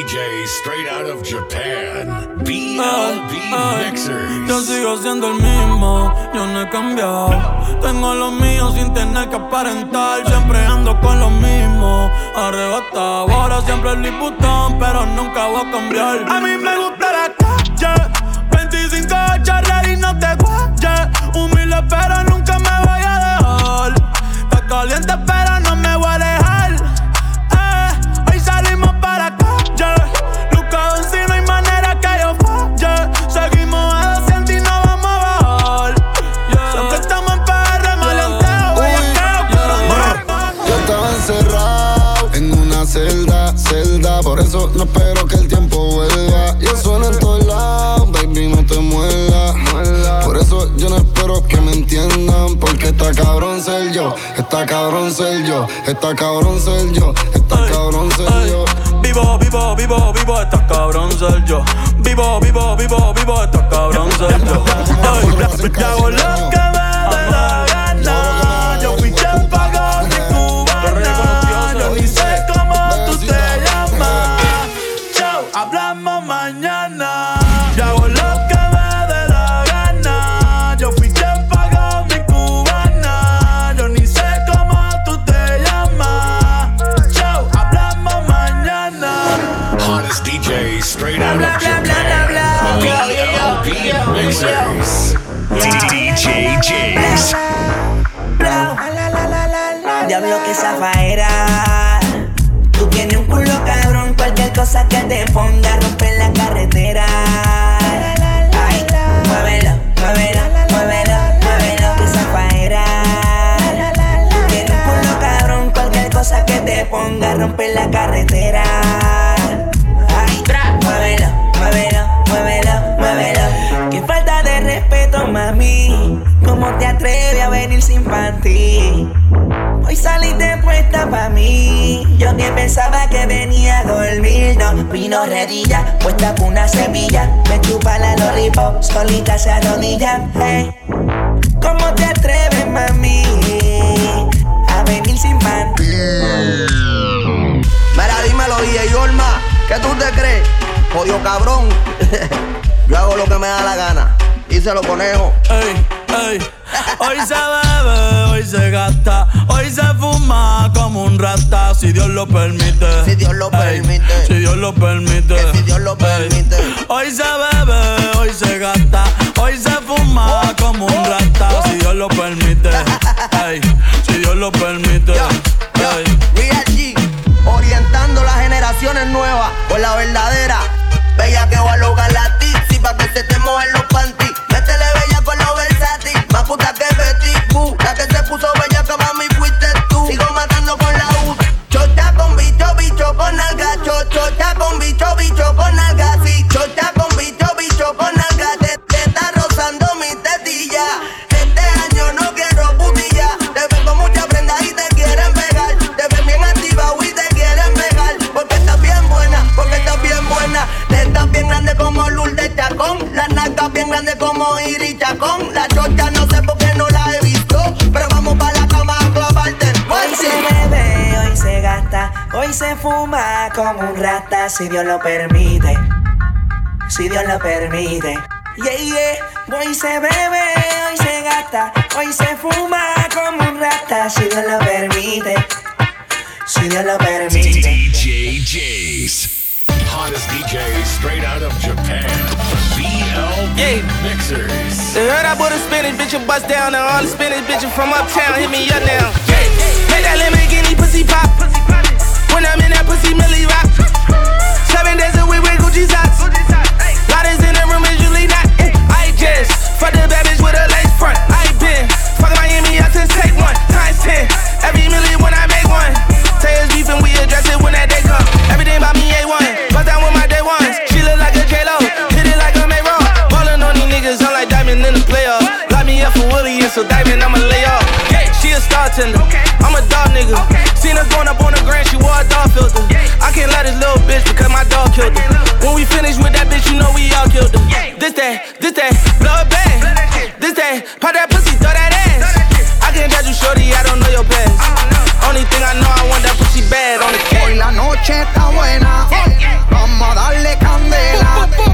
DJ straight out of Japan. BLB Mixers. Yo sigo siendo el mismo, yo no he cambiado. Tengo lo mío sin tener que aparentar. Siempre ando con lo mismo, arrebatado. Ahora siempre el liputón, pero nunca voy a cambiar. A mí me gusta la calle, 25 charlar y no te guayes. Humilde, pero nunca me voy a dejar. Está caliente, pero no está cabrón ser yo, está cabrón ser yo, está cabrón ser yo, está cabrón ser yo. Vivo, vivo, vivo, vivo, está cabrón ser yo. Vivo, vivo, vivo, vivo, está cabrón ser yo. Redilla, puesta con una semilla. Me chupa la lollipop, solita se arrodilla. Hey. ¿Cómo te atreves, mami? A venir sin panty. Mira, dímelo, DJ Olma, ¿qué tú te crees? Jodido cabrón. Yo hago lo que me da la gana. Y se lo conejo. Ey, ey. Hoy se bebe, hoy se gasta, hoy se fuma un rata, si Dios lo permite. Si Dios lo Ey, permite. Si Dios lo permite. Que si Dios lo Ey. permite. Hoy se bebe, hoy se gasta, hoy se fuma como un rata, si Dios lo permite. Ey, si Dios lo permite. Yo, hoy se fuma como un rata, si Dios lo permite. Si Dios lo permite. Yeah, yeah. Hoy se bebe, hoy se gasta, hoy se fuma como un rata, si Dios lo permite. Si Dios lo permite. DJ James. Hottest DJ straight out of Japan. BLB Yeah. Mixers. They heard I bought a Spanish bitch and bust down, and all the Spanish bitches from uptown hit me up now. Make that Lamborghini pussy pop. When I'm in that pussy, Millie rock. Seven days a week with Gucci socks. Loudest in the room is usually not. I just fuck the bad bitch with a lace front. I been fucking Miami out since take one times ten. Every million when I make one. Say it's beef and we address it when that day come. Everything about me A1. Bust down with my day ones. She look like a J Lo. Hit it like a May Roll. Ballin' on these niggas, I'm like diamond in the playoff. Lock me up for Willie and so diamond I'ma lay off. Yeah, a star tender. I'm a dog nigga. Seen her going up on the grand, she wore a dog filter. I can't let this little bitch because my dog killed her. When we finish with that bitch, you know we all killed her. This that, this that, blow it bang. This that, pop that pussy, throw that ass. I I can't judge you, shorty, I don't know your past. Only thing I know, I want that pussy bad on the. Hoy la noche está buena. Vamos a darle candela.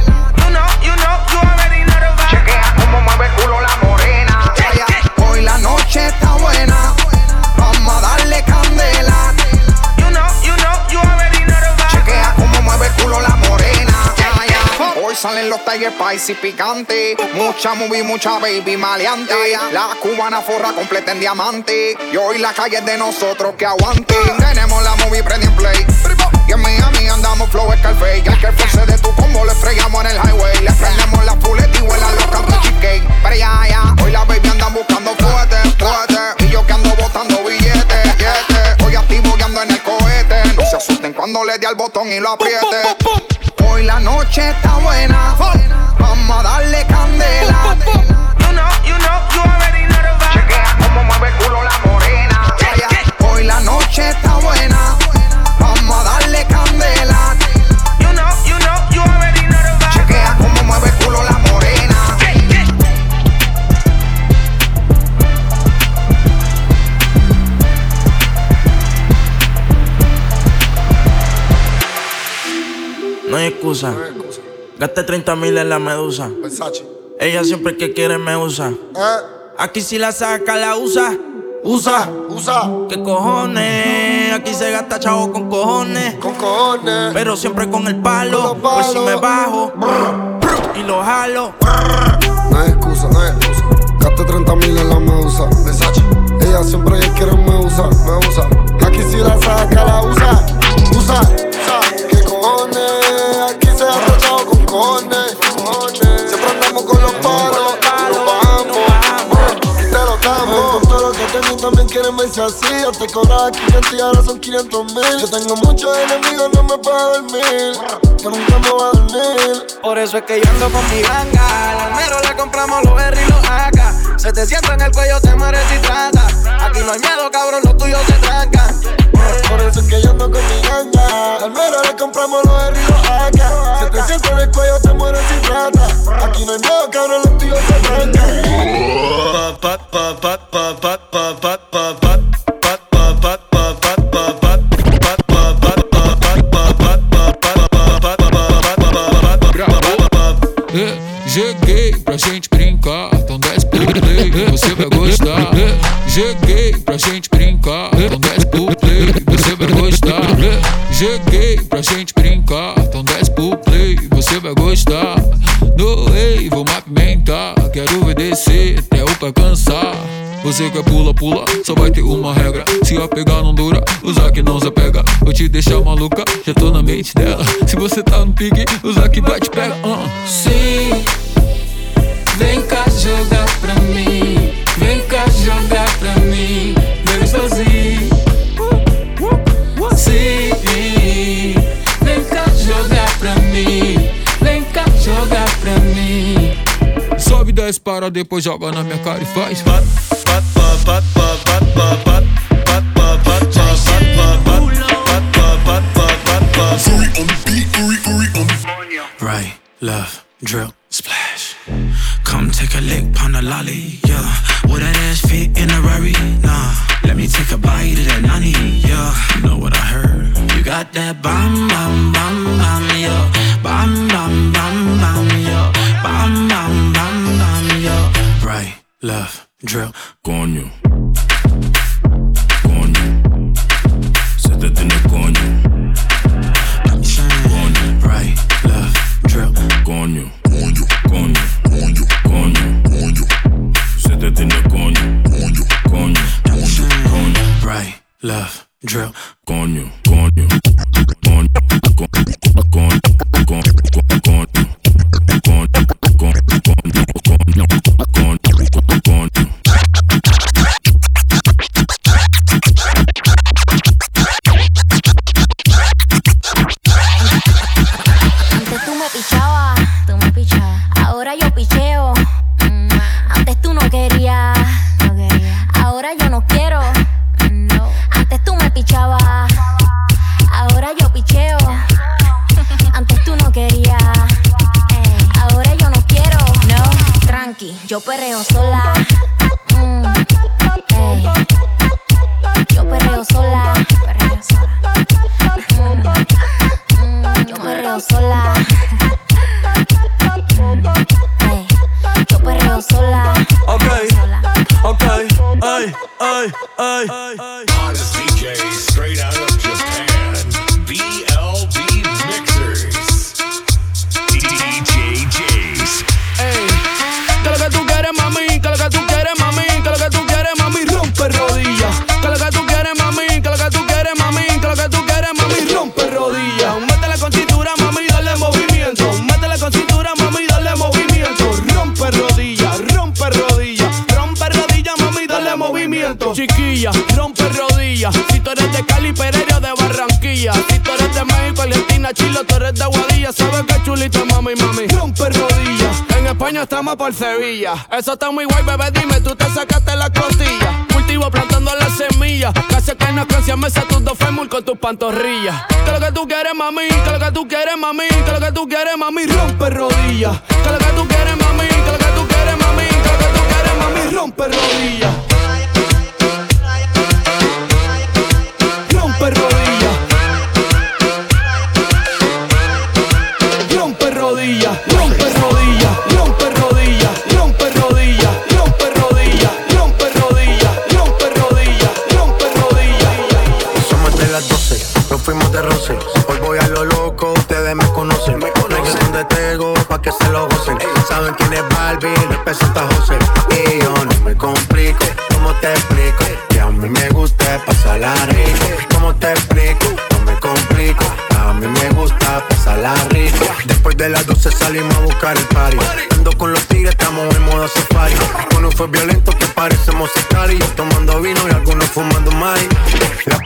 salen los Tiger Spicy picante. Mucha movie, mucha baby maleante. La cubana forra completa en diamante. Y hoy la calle es de nosotros que aguante. Tenemos la movie prende en play. Y en Miami andamos flow Scarface. Y al que force de tu combo le freguemos en el highway. Le prendemos la fulet y vuelan los cantos cheesecake. Pero ya, ya, hoy la baby andan buscando fuerte, fuerte. Y yo que ando botando billetes, billetes. Hoy activo que ando en el cohete. No se asusten cuando le dé al botón y lo apriete. Gasté 30 mil en la medusa. Versace. Ella siempre que quiere me usa. Eh, Aquí si la saca, la usa. Usa. usa ¿Qué cojones? Aquí se gasta chavo con cojones. con cojones. Pero siempre con el palo. Con los Pues si me bajo y lo jalo. No hay excusa, no hay excusa. Gasté 30 mil en la medusa. Versace. Ella siempre quiere me usa, me usa. Aquí si la saca, la. Usa, cojones. Siempre andamos con los palos. y nos bajamos. Y te lo damos. Con todo lo que tengo también quieren verse así. Yo te cobraba 500 y ahora son 500 mil. Yo tengo muchos enemigos, no me puedo dormir. Que nunca me voy a dormir. Por eso es que yo ando con mi ganga. Al almero le compramos los R y los AK. 700 en el cuello te mueres si trata. Aquí no hay miedo, cabrón, los tuyos se trancan. Por eso es que yo ando con mi ganga. Al mero le compramos los R y los AK. Si te siento en el cuello, te mueres sin trata. Aquí no hay miedo, cabrón, los tíos se trancan. É, Joguei pra gente brincar, então desce pro play, você vai gostar. Joguei pra gente brincar, então desce pro play, você vai gostar. Joguei pra gente brincar, então desce pro play, você vai gostar. Doei, vou movimentar, quero ver descer até o pra cansar. Você quer pula, pula, só vai ter uma regra. Se a pegar não dura, usar que não se apega. Vou te deixar maluca, já tô na mente dela. Se você tá no pique, usar que vai te pega. Uh. Sim, vem cá jogar pra mim. Vem cá jogar pra mim. Bebe sozinho. Sim, vem cá jogar pra mim. Vem cá jogar pra mim. Sobe, desce, para, depois joga na minha cara e faz. Right, left, drill, splash. Come take a lick, pon the lolly, yeah. Would that ass fit in a Rari? Nah. Let me take a bite of that nani, yeah. You know what I heard? You got that bam, bam, bam, bam, yeah. Bam, bam, bam, bam, yeah. Left, drill, coño. Coño. Se te tiene coño. Coño, right, left, drill, coño, coño, coño, coño, coño, coño. Se te tiene coño, coño, coño, coño, right, left, drill, coño, coño, Por Sevilla. Eso está muy guay, bebé. Dime, tú te sacaste la costilla. Cultivo plantando las semillas. Casi que no canción mesa tus dos fémur con tus pantorrillas. Que lo que tú quieres, mami. Que lo que tú quieres, mami. Que lo que tú quieres, mami. Rompe rodillas. Que lo que tú quieres, mami. Que lo que tú quieres, mami. Que lo que tú quieres, mami. Rompe rodillas.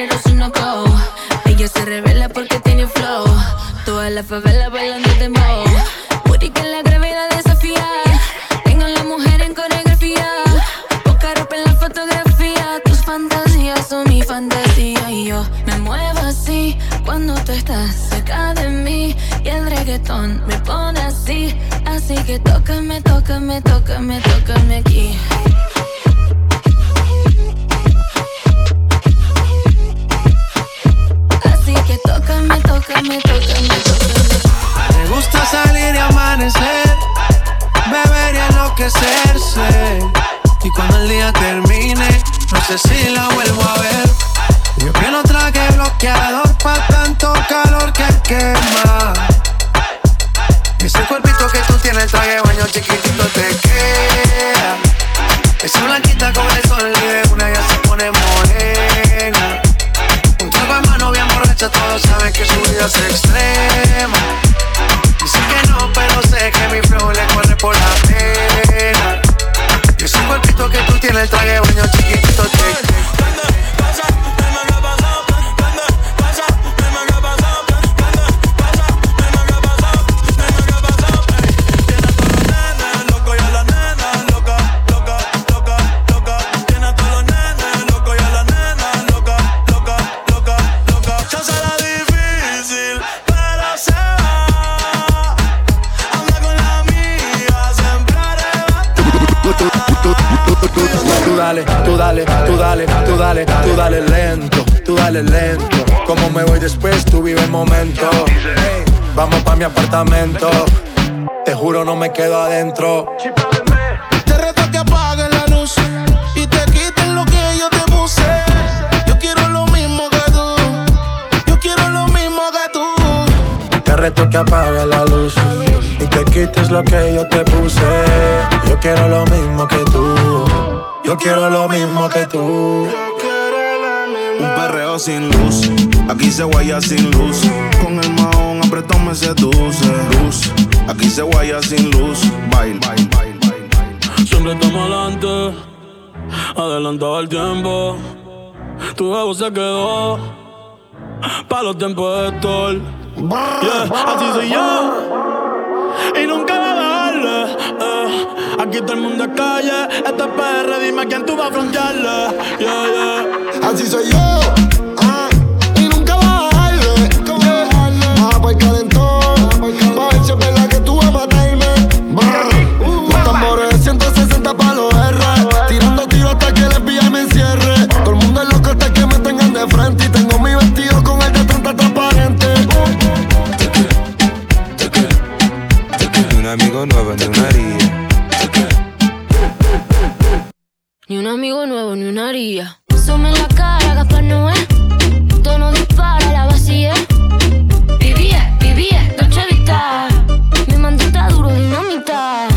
Los uno go. Ella se revela porque tiene flow. Toda la favela bailando dembow. Booty que la gravedad desafía. Tengo la mujer en coreografía. Poca en la fotografía. Tus fantasías son mi fantasía. Y yo me muevo así cuando tú estás cerca de mí. Y el reggaetón me pone así. Así que tócame, tócame, tócame, tócame aquí. Tócame, tócame, tócame, tócame. Me gusta salir y amanecer, beber y enloquecerse. Y cuando el día termine, no sé si la vuelvo a ver. Yo que no traje bloqueador pa' tanto calor que quema. Ese cuerpito que tú tienes, traje baño chiquitito te queda. Saben que su vida es extrema. Dice que no, pero sé que mi flow le corre por la pena. Y ese cuerpito que tú tienes, el traje de baño chiquitito apartamento. Te juro, no me quedo adentro. Te reto que apagues la luz y te quiten lo que yo te puse. Yo quiero lo mismo que tú. Yo quiero lo mismo que tú. Te reto que apagues la luz y te quites lo que yo te puse. Yo quiero lo mismo que tú. Yo quiero lo mismo que tú. Un perreo sin luz, aquí se guaya sin luz. Con el mahón apretón me seduce. Luz, aquí se guaya sin luz. Bail, bail, bail, bail. Siempre estamos adelante, adelantado el tiempo. tu ego se quedó pa' los tiempos de Thor. Yeah, así soy yo y nunca a bajarle. eh. Aquí todo el mundo es calle, esto es PR, dime a quién tú vas a frontearle. Yeah, yeah. Así soy yo. ah, y nunca va a bajarle. Yeah. Baja pa'l calentón. Pa' ver si es verdad que tú vas a matarme. Brr. Los tambores de 160 pa' los R. Tirando tiros hasta que el FBI me encierre. Todo el mundo es loco hasta que me tengan de frente. Y tengo mi vestido con el de 30 transparente. Ni un amigo nuevo, ni una haría. Ni un amigo nuevo, ni una haría. Cara, Gaspar Noé. Tono dispara, la vacía. Vivía, vivía, Dolce Vita. Mi mandita duro, dinamita.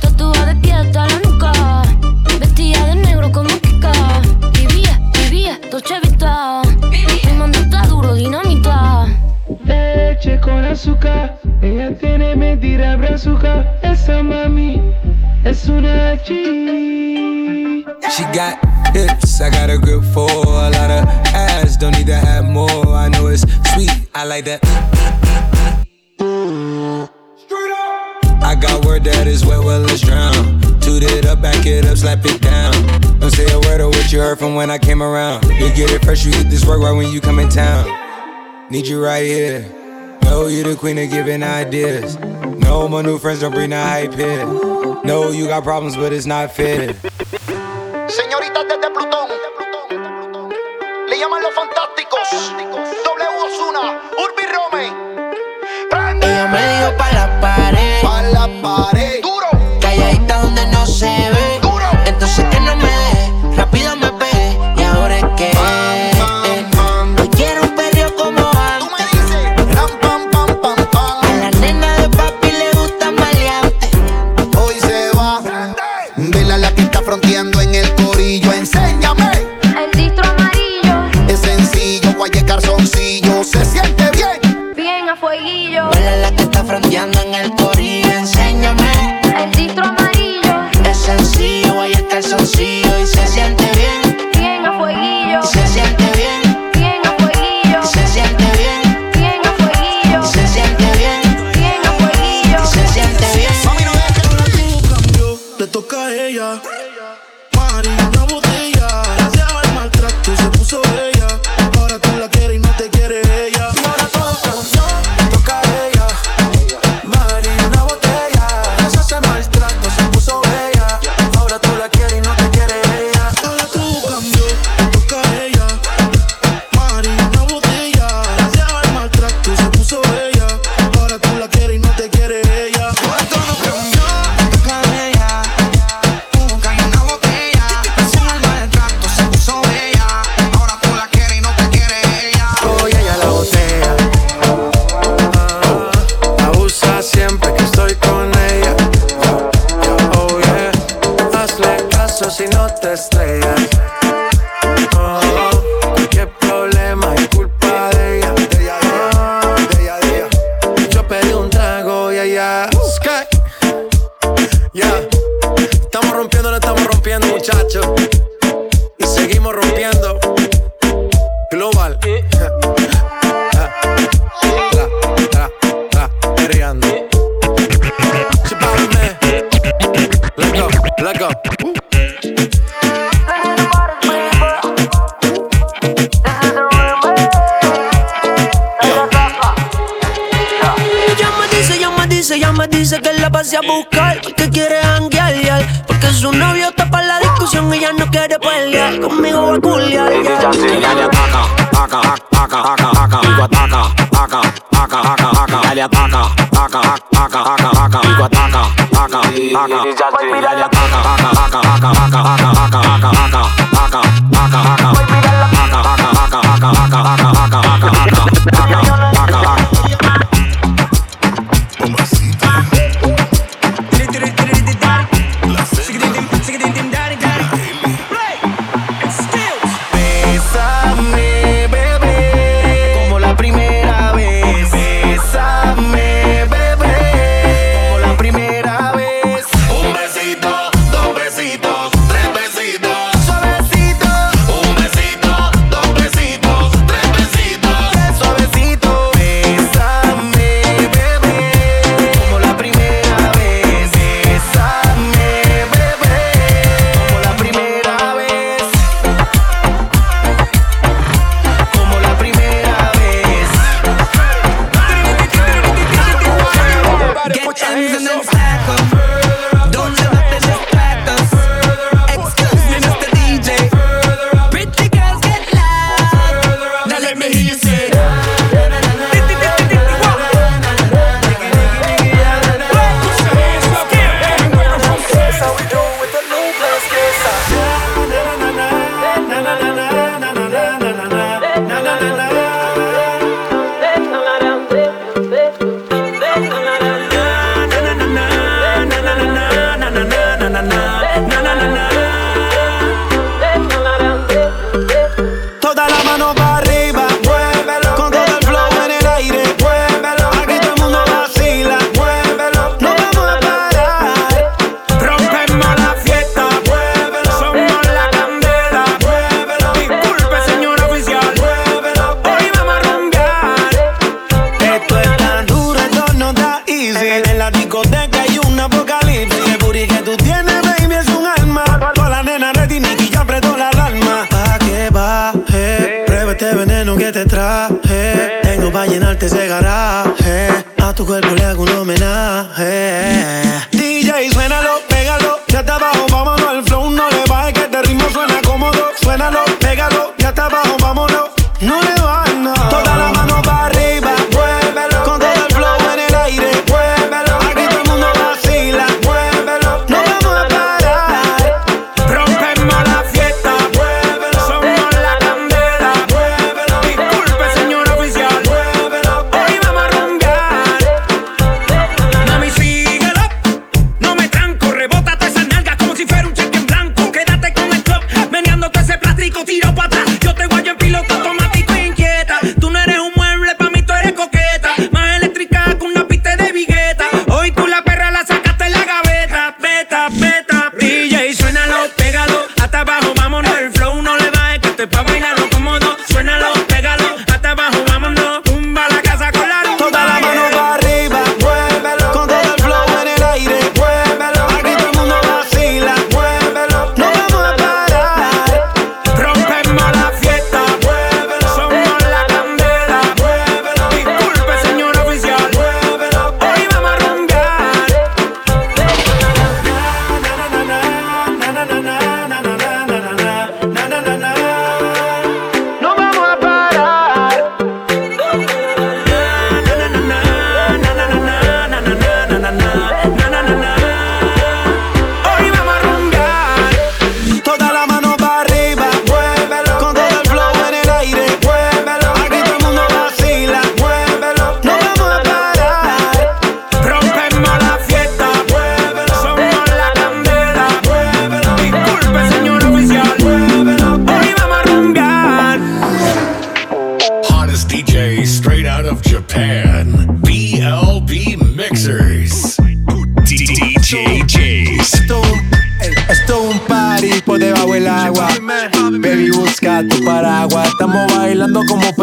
Tatuada de pie hasta la nuca. Vestida de negro como Kika. Vivía, vivía, Dolce Vita. Mi mandita duro, dinamita. Leche con azúcar, ella tiene mentira brazuca. Esa mami una G. She got hips, I got a grip for a lot of ass. Don't need to have more. I know it's sweet, I like that. I got word that is wet, well, let's drown. Toot it up, back it up, slap it down. Don't say a word of what you heard from when I came around. You get it fresh, you get this work right when you come in town. Need you right here. Know you the queen of giving ideas. No, my new friends don't bring the hype here. No, you got problems, but it's not fair. Señoritas desde Plutón. Le llaman los fantásticos. W Osuna, Urbi Rome. Ella me dio pa' la pared. Dice, que la pase a buscar Porque quiere janguear. Porque su novio está para la discusión Ella no quiere pelear, conmigo va a culiar yal. Bésame,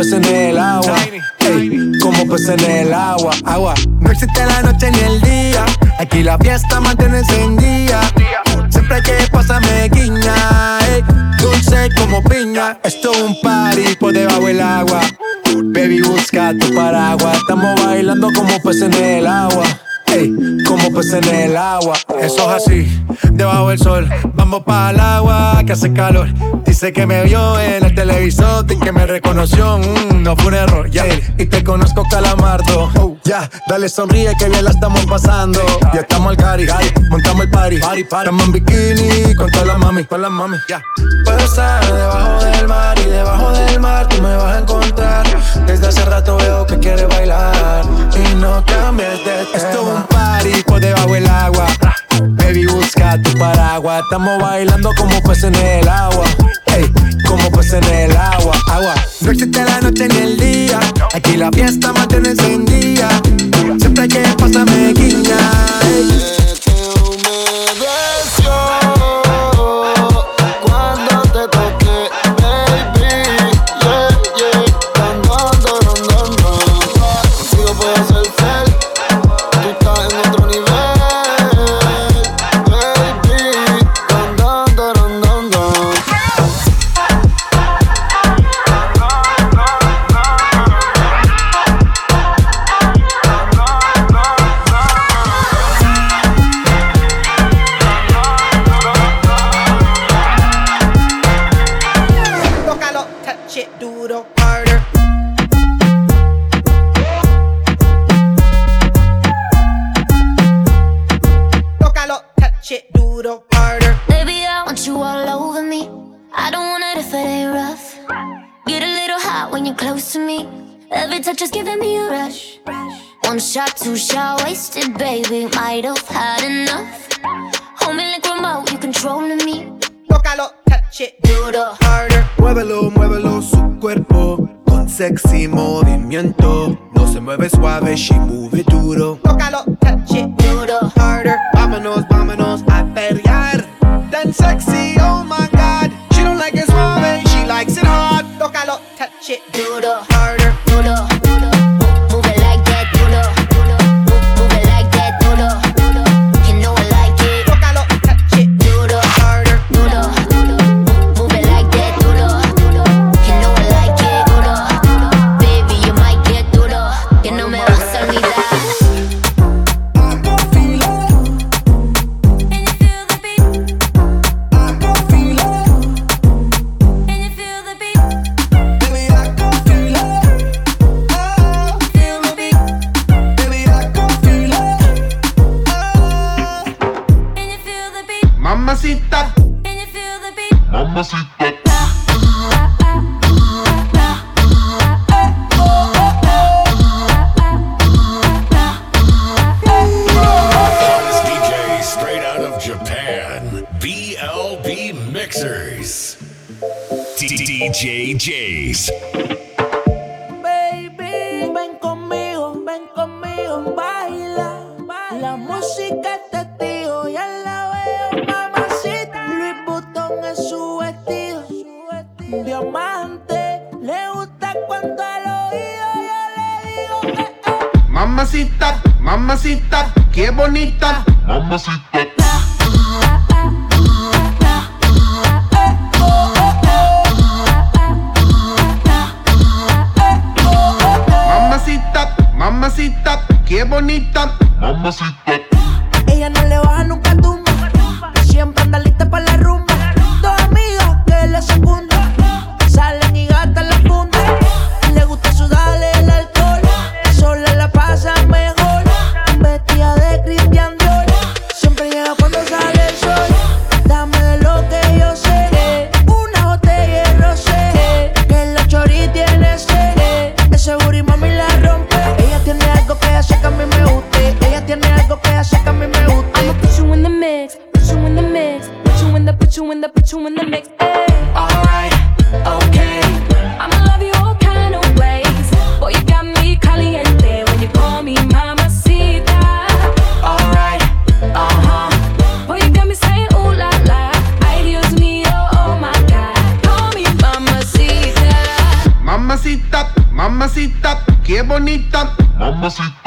pez en el agua. Como pez en el agua. Agua. No existe la noche ni el día. Aquí la fiesta mantiene encendida. Siempre que pasa me guiña. Ey, dulce como piña. Esto es un party por debajo del agua. Baby, busca tu paraguas. Estamos bailando como pez en el agua. Ey, como pez en el agua. Eso es así debajo del sol. Vamos para el agua que hace calor. Dice que me vio en el televisor y que me reconoció. Mm, no fue un error, ya. Yeah. Y te conozco, calamardo. Uh, ya, dale sonríe que bien la estamos pasando. Ya estamos al cari, montamos el party. party, party. Estamos en bikini con toda la mami, con la mami. Ya. Yeah. Puedo estar debajo del mar y debajo del mar tú me vas a encontrar. Desde hace rato veo que quieres bailar y no cambies de tema. Esto es un party por debajo del agua Baby, busca tu paraguas. Estamos bailando como peces en el agua. Hey, como peces en el agua. Agua. No existe la noche ni el día. Aquí la fiesta mantiene mamacita. Mamacita.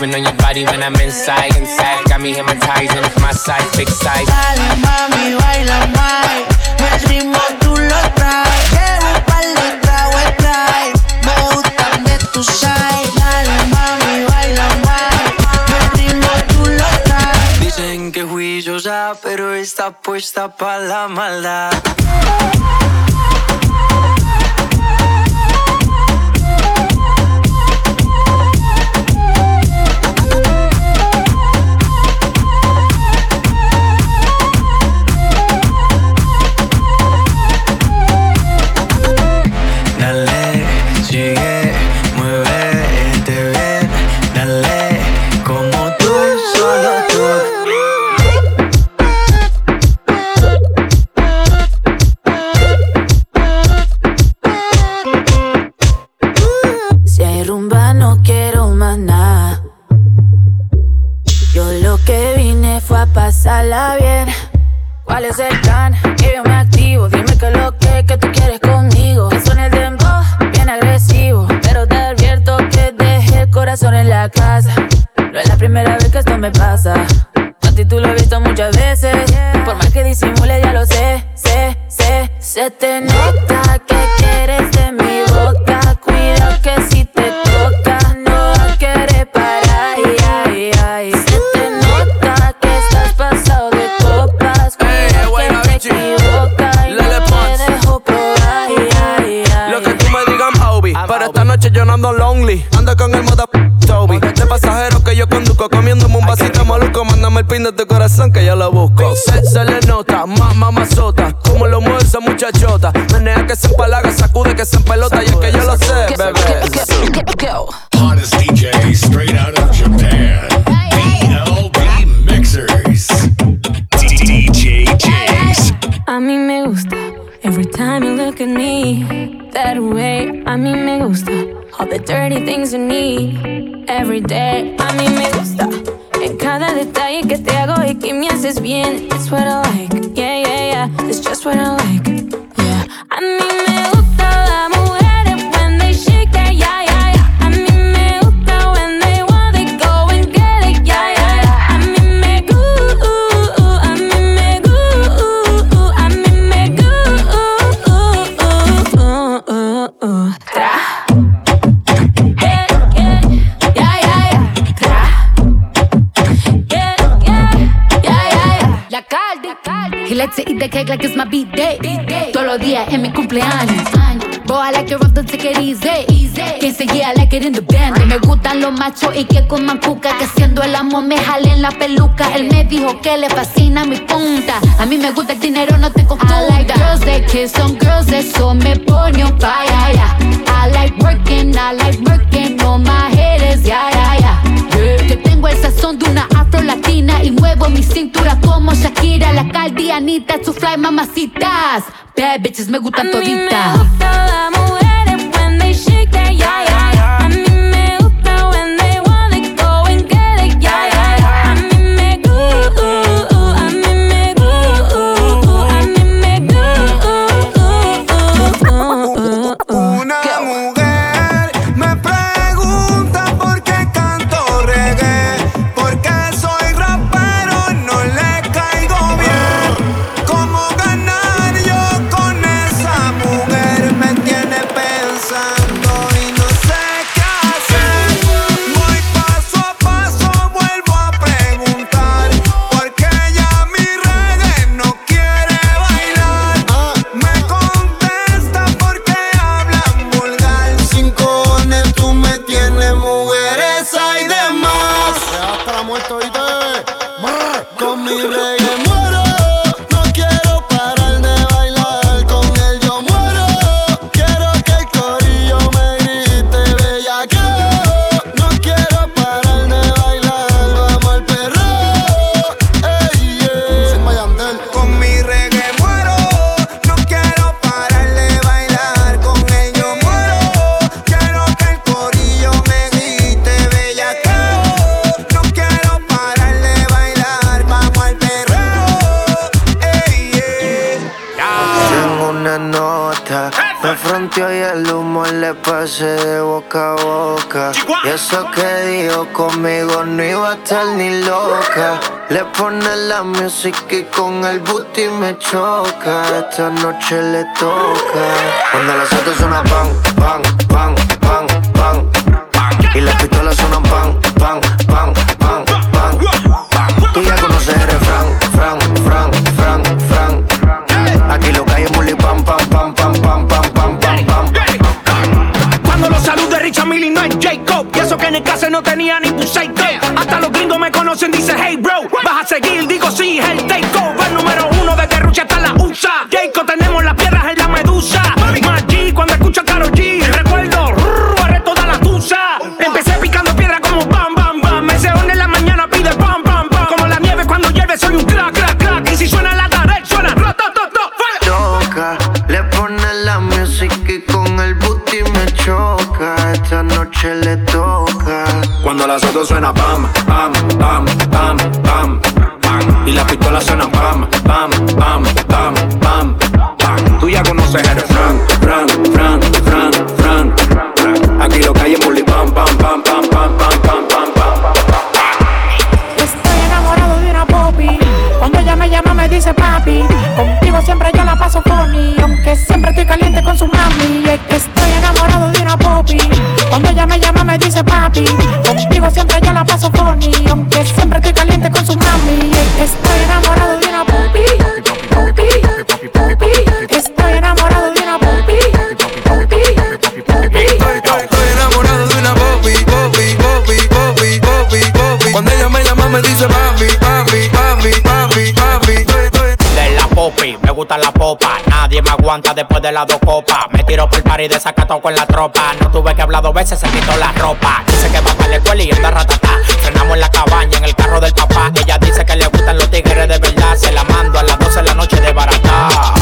gripping on your body when I'm inside. Inside, got me hypnotized and it's my size, big size. Dale, mami, baila más. El ritmo tú lo traes. Llevo un par de tragos trae. Me gustan de tu side. Dale, mami, baila más. El ritmo tú lo traes. Dicen que juiciosa, pero está puesta pa' la maldad. like it's my beat day. Todos los días en mi cumpleaños. Boy, I like it rough, don't take it easy. easy. Can't say yeah, I like it in the band. Me gustan los machos y que con mancuca. Que siendo el amor me jalen la peluca. Él me dijo que le fascina mi punta. A mí me gusta el dinero, no te confunda. I like girls that kiss on girls, eso me pone un fire, yeah. I like working, I like working on my head is yeah, yeah, yeah. Tengo el sazón de una afro latina y muevo mi cintura como Shakira, la caldianita, su fly mamacitas. Bad bitches me gustan toditas. Me gusta la mujer, when they shake. y el humor le pasé de boca a boca. Y eso que dijo conmigo no iba a estar ni loca. Le pone la música y con el booty me choca. Esta noche le toca. Cuando las autos suena pan, pan, pan, pan, pan. Y las pistolas suenan pan, pan, pan. no tenía ni tu psycho. Hasta los gringos me conocen, dice hey bro. Vas a seguir, digo sí, el take over. Número uno de Terrucha hasta la USA. Jacob suena bam, bam, bam, bam, bam, bam. Y las pistolas suenan bam, bam, bam, bam, bam, bam. Tú ya conoces el Fran, Fran, Fran, Fran, Fran. Aquí lo que hay es bully, bam, bam, bam, bam, bam, bam. Estoy enamorado de una popi. Cuando ella me llama me dice papi. Contigo siempre yo la paso funny, aunque siempre estoy caliente con su mami. Es que estoy enamorado de una popi. Cuando ella me llama me dice papi siempre yo la paso funny Aunque siempre estoy Nadie me aguanta después de las dos copas. Me tiro por el par y desacato con la tropa. No tuve que hablar dos veces, se quitó la ropa. Dice que va para la escuela y anda ratata. Frenamos en la cabaña, en el carro del papá. Ella dice que le gustan los tigres de verdad. Se la mando a las 12 de la noche de barata.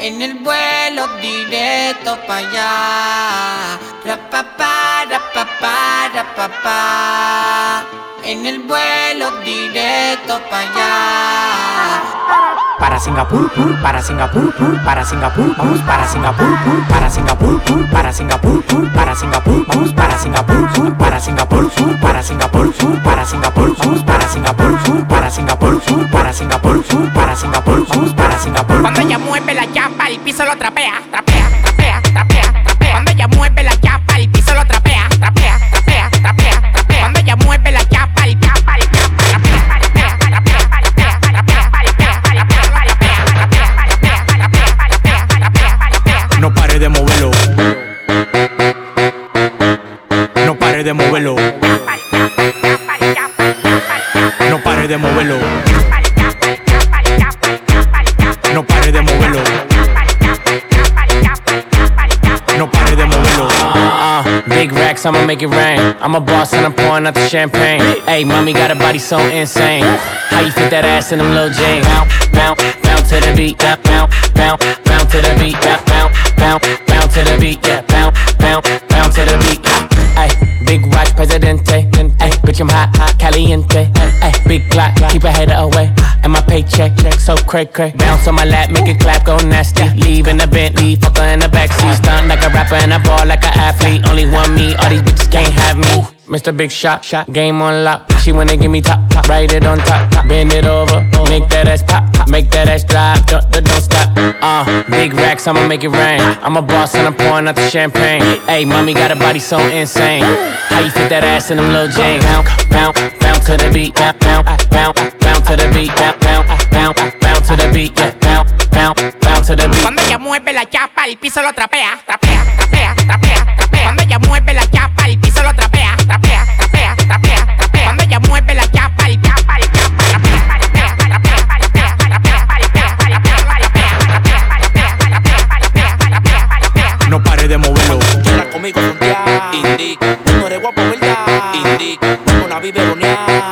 En el vuelo directo para allá. Vuelo directo para allá. Para Singapur, para Singapur, para Singapur, vamos para Singapur, para Singapur, para Singapur, para Singapur, vamos para Singapur, para Singapur, para Singapur, para Singapur, para Singapur, para Singapur, para Singapur, para Singapur, para Singapur. Cuando ella mueve la chapa, el piso lo trapea, trapea, trapea, trapea, trapea. Cuando ella mueve la chapa, de moverlo. No pare de moverlo. No pare de moverlo. No pare de moverlo. Uh, big racks, I'ma make it rain. I'm a boss and I'm pouring out the champagne. Hey, mommy got a body so insane. How you fit that ass in them little jeans? Bounce, bounce, bounce to the beat. Bounce, bounce, bounce, to the beat. Bounce, bounce, bounce, to the beat. Yeah, bounce, bounce, bounce to the beat. Hey, big watch, presidente. Hey, bitch, I'm hot, hot, caliente. Hey, big clock, keep a header away. And my paycheck, so cray cray. Bounce on my lap, make it clap, go nasty. Leave in the Bentley, fuck her in the backseat. Stunt like a rapper and I ball like an athlete. Only one me, all these bitches can't have me. Mr. Big Shot, shot, game on lock. She wanna give me top, top, write it on top, top. bend it over, make that ass pop, pop. make that ass drop, don't, don't don't stop. Uh, big racks, I'ma make it rain. I'm a boss and I'm pouring out the champagne. Hey, mommy got a body so insane. How you fit that ass in them little jeans? Bounce, bounce, bounce to the beat, bounce, bounce, bounce, bounce to the beat, bounce, bounce, bounce, bounce to the beat, yeah, bounce, bounce, bounce to the beat. Cuando ella mueve la chapa, el piso lo trapea, trapea, trapea, trapea, trapea. Cuando ella mueve la chapa, el piso lo trapea,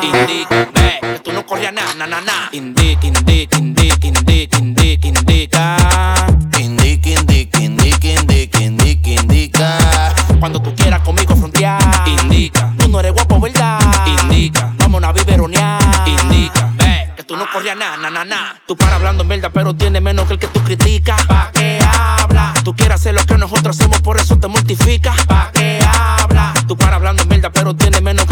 indica. Ve, que tú no corrías nada, na, na, na. Indica, indica, indica, indica, indica, indica. Indica, indica, indica, indica, indica, indica. Cuando tú quieras conmigo frontear, indica. Tú no eres guapo, ¿verdad? Indica. Vamos a biberonear, indica. Ve, que tú no corrías nada, na, na, na. Tú para hablando en verdad, pero tienes menos que el que tú criticas. ¿Pa' qué habla? Tú quieres hacer lo que nosotros hacemos, por eso te mortifica. ¿Pa' qué habla? Tú para hablando en verdad, pero tienes menos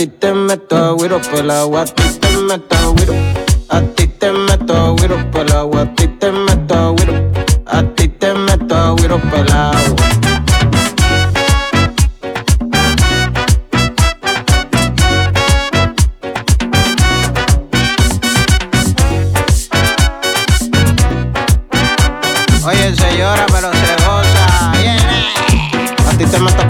ti te meto güiro por el agua, a ti te meto güiro. A ti te meto güiro por el agua, a ti te meto güiro. A ti te meto güiro por el agua. Oye, se llora pero se goza. A ti te meto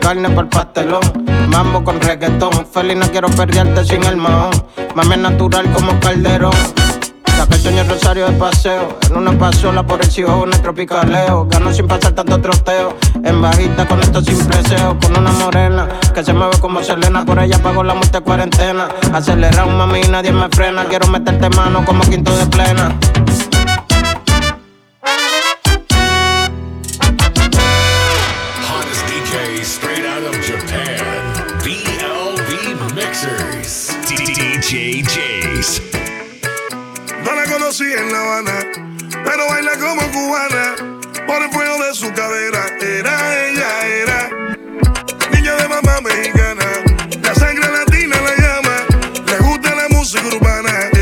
carne por pastelón. Mambo con reggaetón. Feliz no quiero perderte sin el mahón. Mami natural como calderón. Saca el sueño rosario de paseo. En una pasola por el cielo, en el tropicaleo. Gano sin pasar tanto troteo. En bajita con esto sin preseo. Con una morena que se mueve como Selena. Por ella pago la muerte cuarentena. Acelerado, mami, y nadie me frena. Quiero meterte mano como quinto de plena. Straight out of DJJs. No la conocí en La Habana, pero baila como cubana. Por el fuego de su cadera, era ella, era niña de mamá mexicana. La sangre latina la llama, le gusta la música urbana.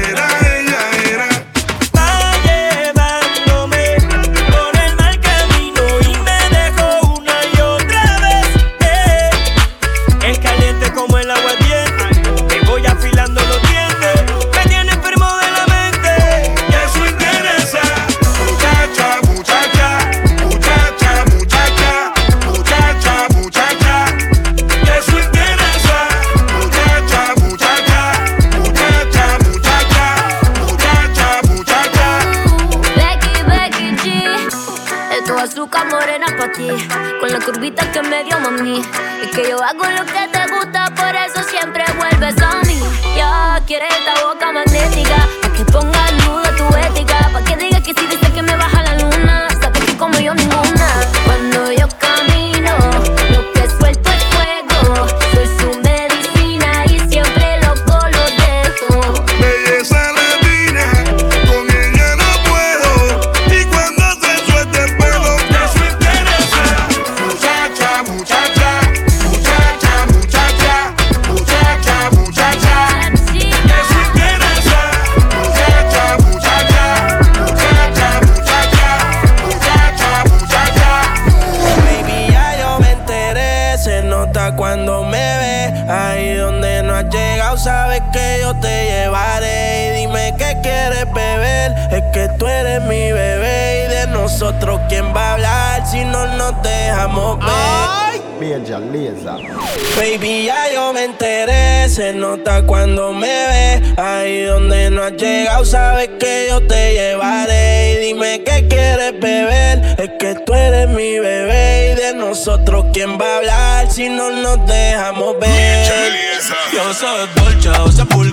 sea es dolce o sea pulque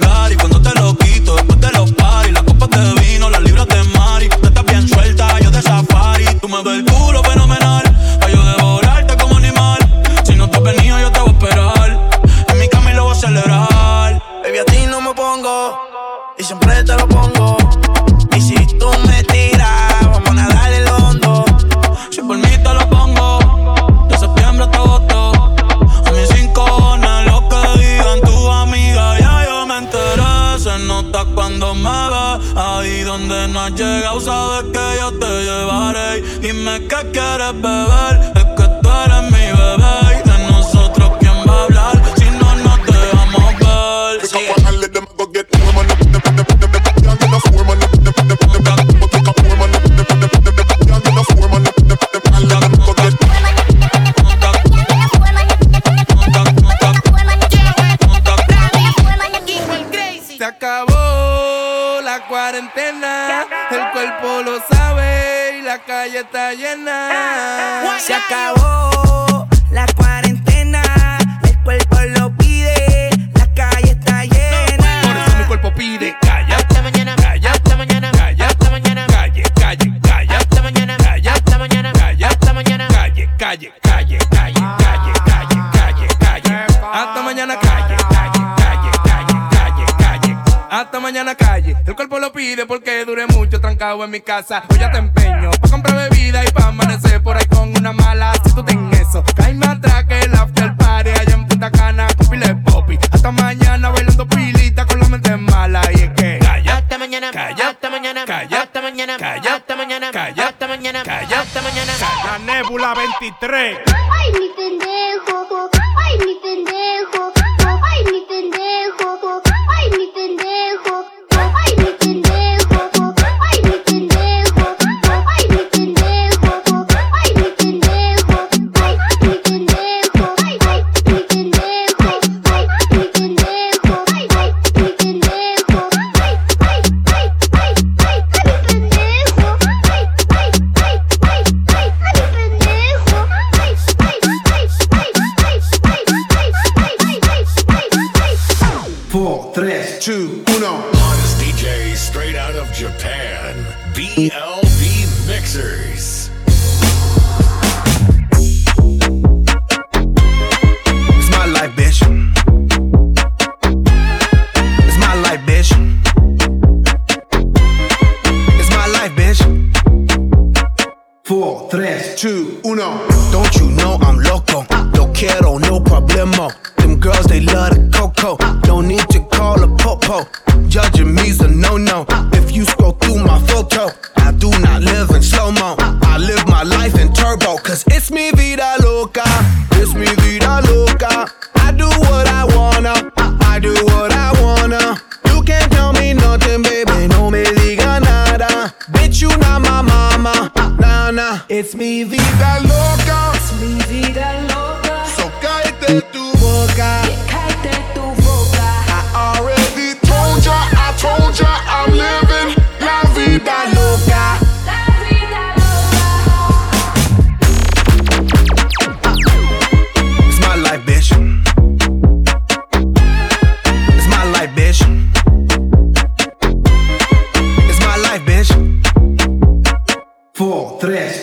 en mi casa. Hoy ya te empeño pa' comprar bebida y pa' amanecer por ahí con una mala. Si tú tienes eso, caíme atrás que el after party allá en Punta Cana con pile popi. Hasta mañana bailando pilita con la mente mala. Y es que calla, hasta mañana, calla, hasta mañana, calla, hasta mañana, calla, hasta mañana, calla, hasta mañana, calla, hasta mañana. La nébula 23. Ay, mi pendejo, ay, mi pendejo.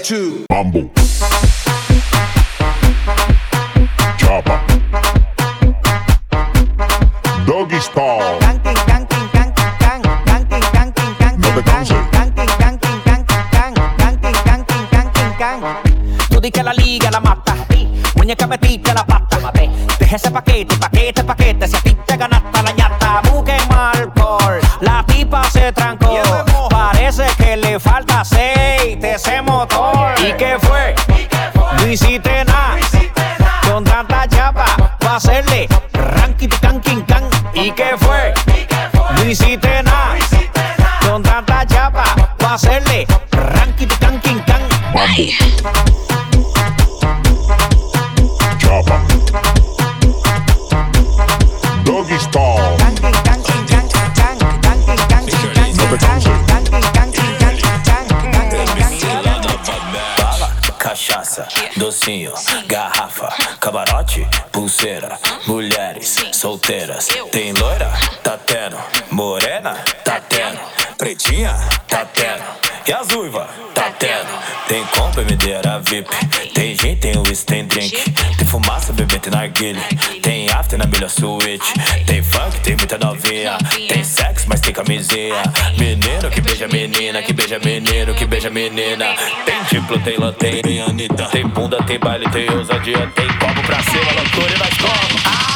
two. Bumble. Solteiras. Tem loira? Tá tendo. Morena? Tá tendo. Pretinha? Tá tendo. E as uiva? Tá tendo. Tem compra, medeira VIP. Tem gin, tem whisky, tem drink. Tem fumaça, bebê, tem narguilha. Tem after na melhor suíte. Tem funk, tem muita novinha. Tem sexo, mas tem camisinha. Menino que beija menina, que beija menino, que beija menina. Tem diplo, tem lã, tem Anitta. Tem bunda, tem baile, tem ousadia. Tem copo pra cima, loucura e nós como. Give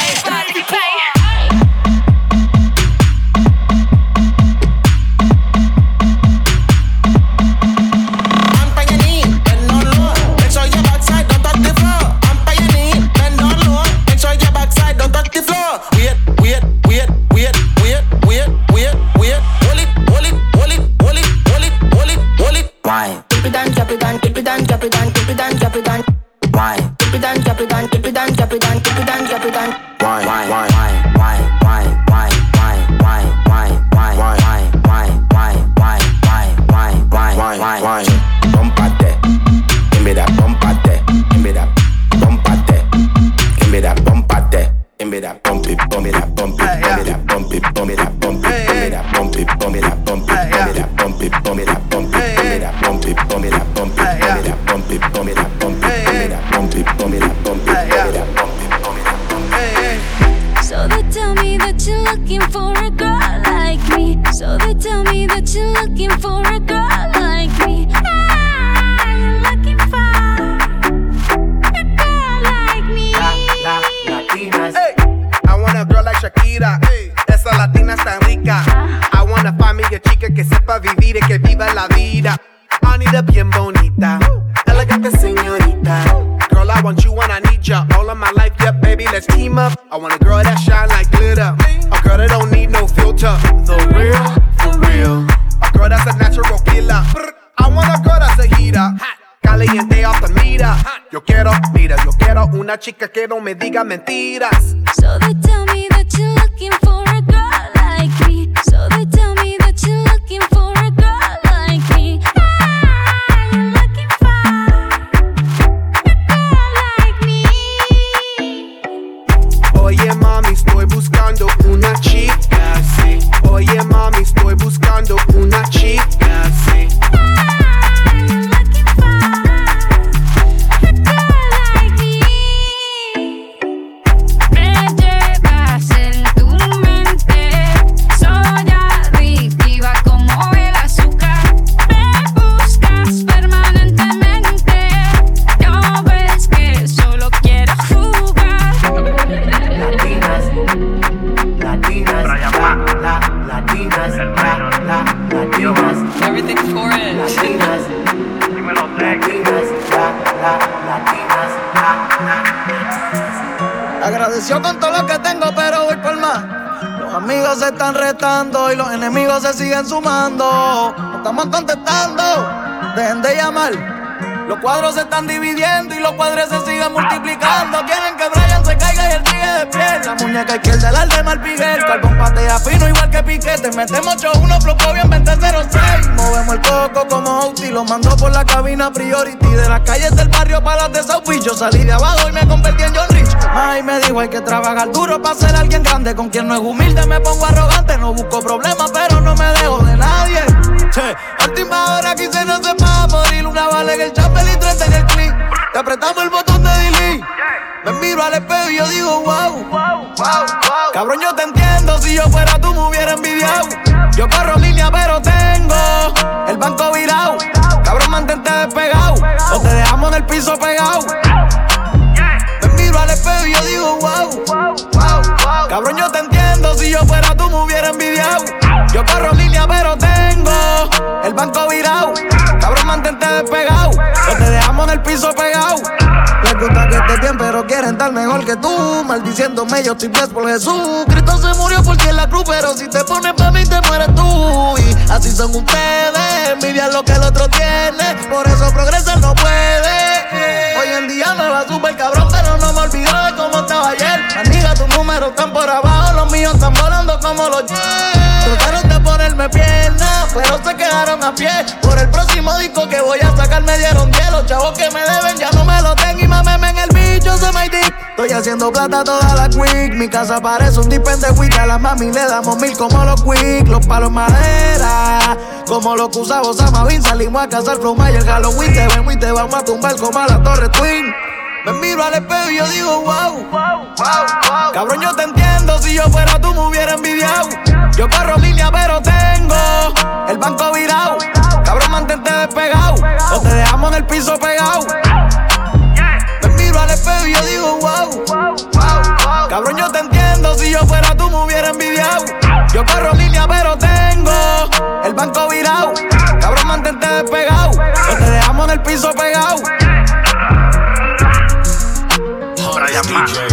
It down, dip it down, drop it down, dip it down, drop it down. Wine. Dip it down, drop it down, dip it down, All of my life, yeah, baby, let's team up. I want a girl that shine like glitter. A girl that don't need no filter. The real, for real. A girl that's a natural killer. I want a girl that's a heater. Caliente off the meter. Yo quiero, mira, yo quiero una chica que no me diga mentiras. So they tell me that you're looking for a girl buscando una chica así. Oye mami, estoy buscando una chica así. Agradecido con todo lo que tengo, pero voy por más. Los amigos se están retando y los enemigos se siguen sumando. No estamos contestando, dejen de llamar. Los cuadros se están dividiendo y los cuadros se siguen multiplicando. Quieren que Brian se caiga y el tigre de pie. La muñeca izquierda, el alde mal Piguel. Carbón patea fino igual que Piquete. Metemos 8-1, floco bien 20-06. Movemos el coco como Outi. Lo mando por la cabina Priority. De las calles del barrio para las de South Beach. Yo salí de abajo y me convertí en John Rich. Ay, me dijo hay que trabajar duro para ser alguien grande. Con quien no es humilde me pongo arrogante. No busco problemas, pero no me dejo de nadie. Che, última hora quise no se para morir. Una bala en el apretamos el botón de delete. Me miro al espejo y yo digo wow, wow, wow. Cabrón, yo te entiendo. Si yo fuera tú me hubiera envidiado. Yo corro línea, pero tengo el banco virado. Cabrón, mantente despegado. O te dejamos en el piso pegado. Me miro al espejo y yo digo wow, wow, wow. Cabrón, yo te entiendo. Si yo fuera tú me hubiera envidiado. Yo corro línea, pero tengo el banco virado. Cabrón, mantente despegado. O te dejamos en el piso pegado. Mejor que tú. Maldiciéndome, yo estoy blessed por Jesús. Cristo se murió porque en la cruz, pero si te pones pa' mí, te mueres tú. Y así son ustedes, envidian lo que el otro tiene. Por eso progresar no puede. Hoy en día me va súper cabrón, pero no me olvido de cómo estaba ayer. Amiga, tus números están por abajo, los míos están volando como los jets. Trataron de ponerme pierna, pero se quedaron a pie. Por el próximo disco que voy a sacar me dieron 10. Los chavos que me deben ya no me lo Estoy haciendo plata toda la quick. Mi casa parece un dip de weed. A la mami le damos mil como los quick. Los palos madera, como los que usaba Osama Bin. Salimos a cazar flow el Halloween. Te vemos y te vamos a tumbar como a la Torre Twin. Me miro al espejo y yo digo wow, wow, wow. Cabrón, yo te entiendo. Si yo fuera tú, me hubiera envidiado. Yo corro línea, pero tengo el banco virado. Cabrón, mantente despegado. O te dejamos en el piso pegado. Y yo digo wow, wow, wow. Cabrón, yo te entiendo. Si yo fuera tú, me hubiera envidiado. Yo corro línea, pero tengo el banco virado. Cabrón, mantente despegado. O te dejamos en el piso pegado. Hottest DJ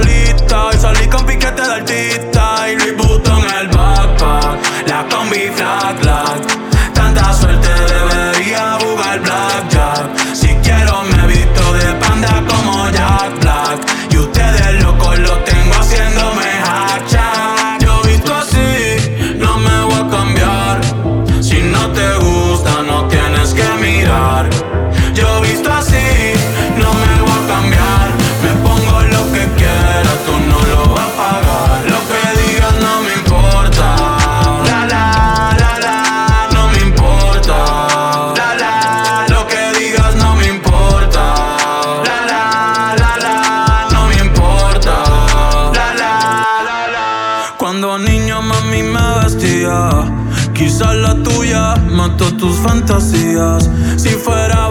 no está en esa lista. Y salí con piquete de artista. Tus fantasías. Si fuera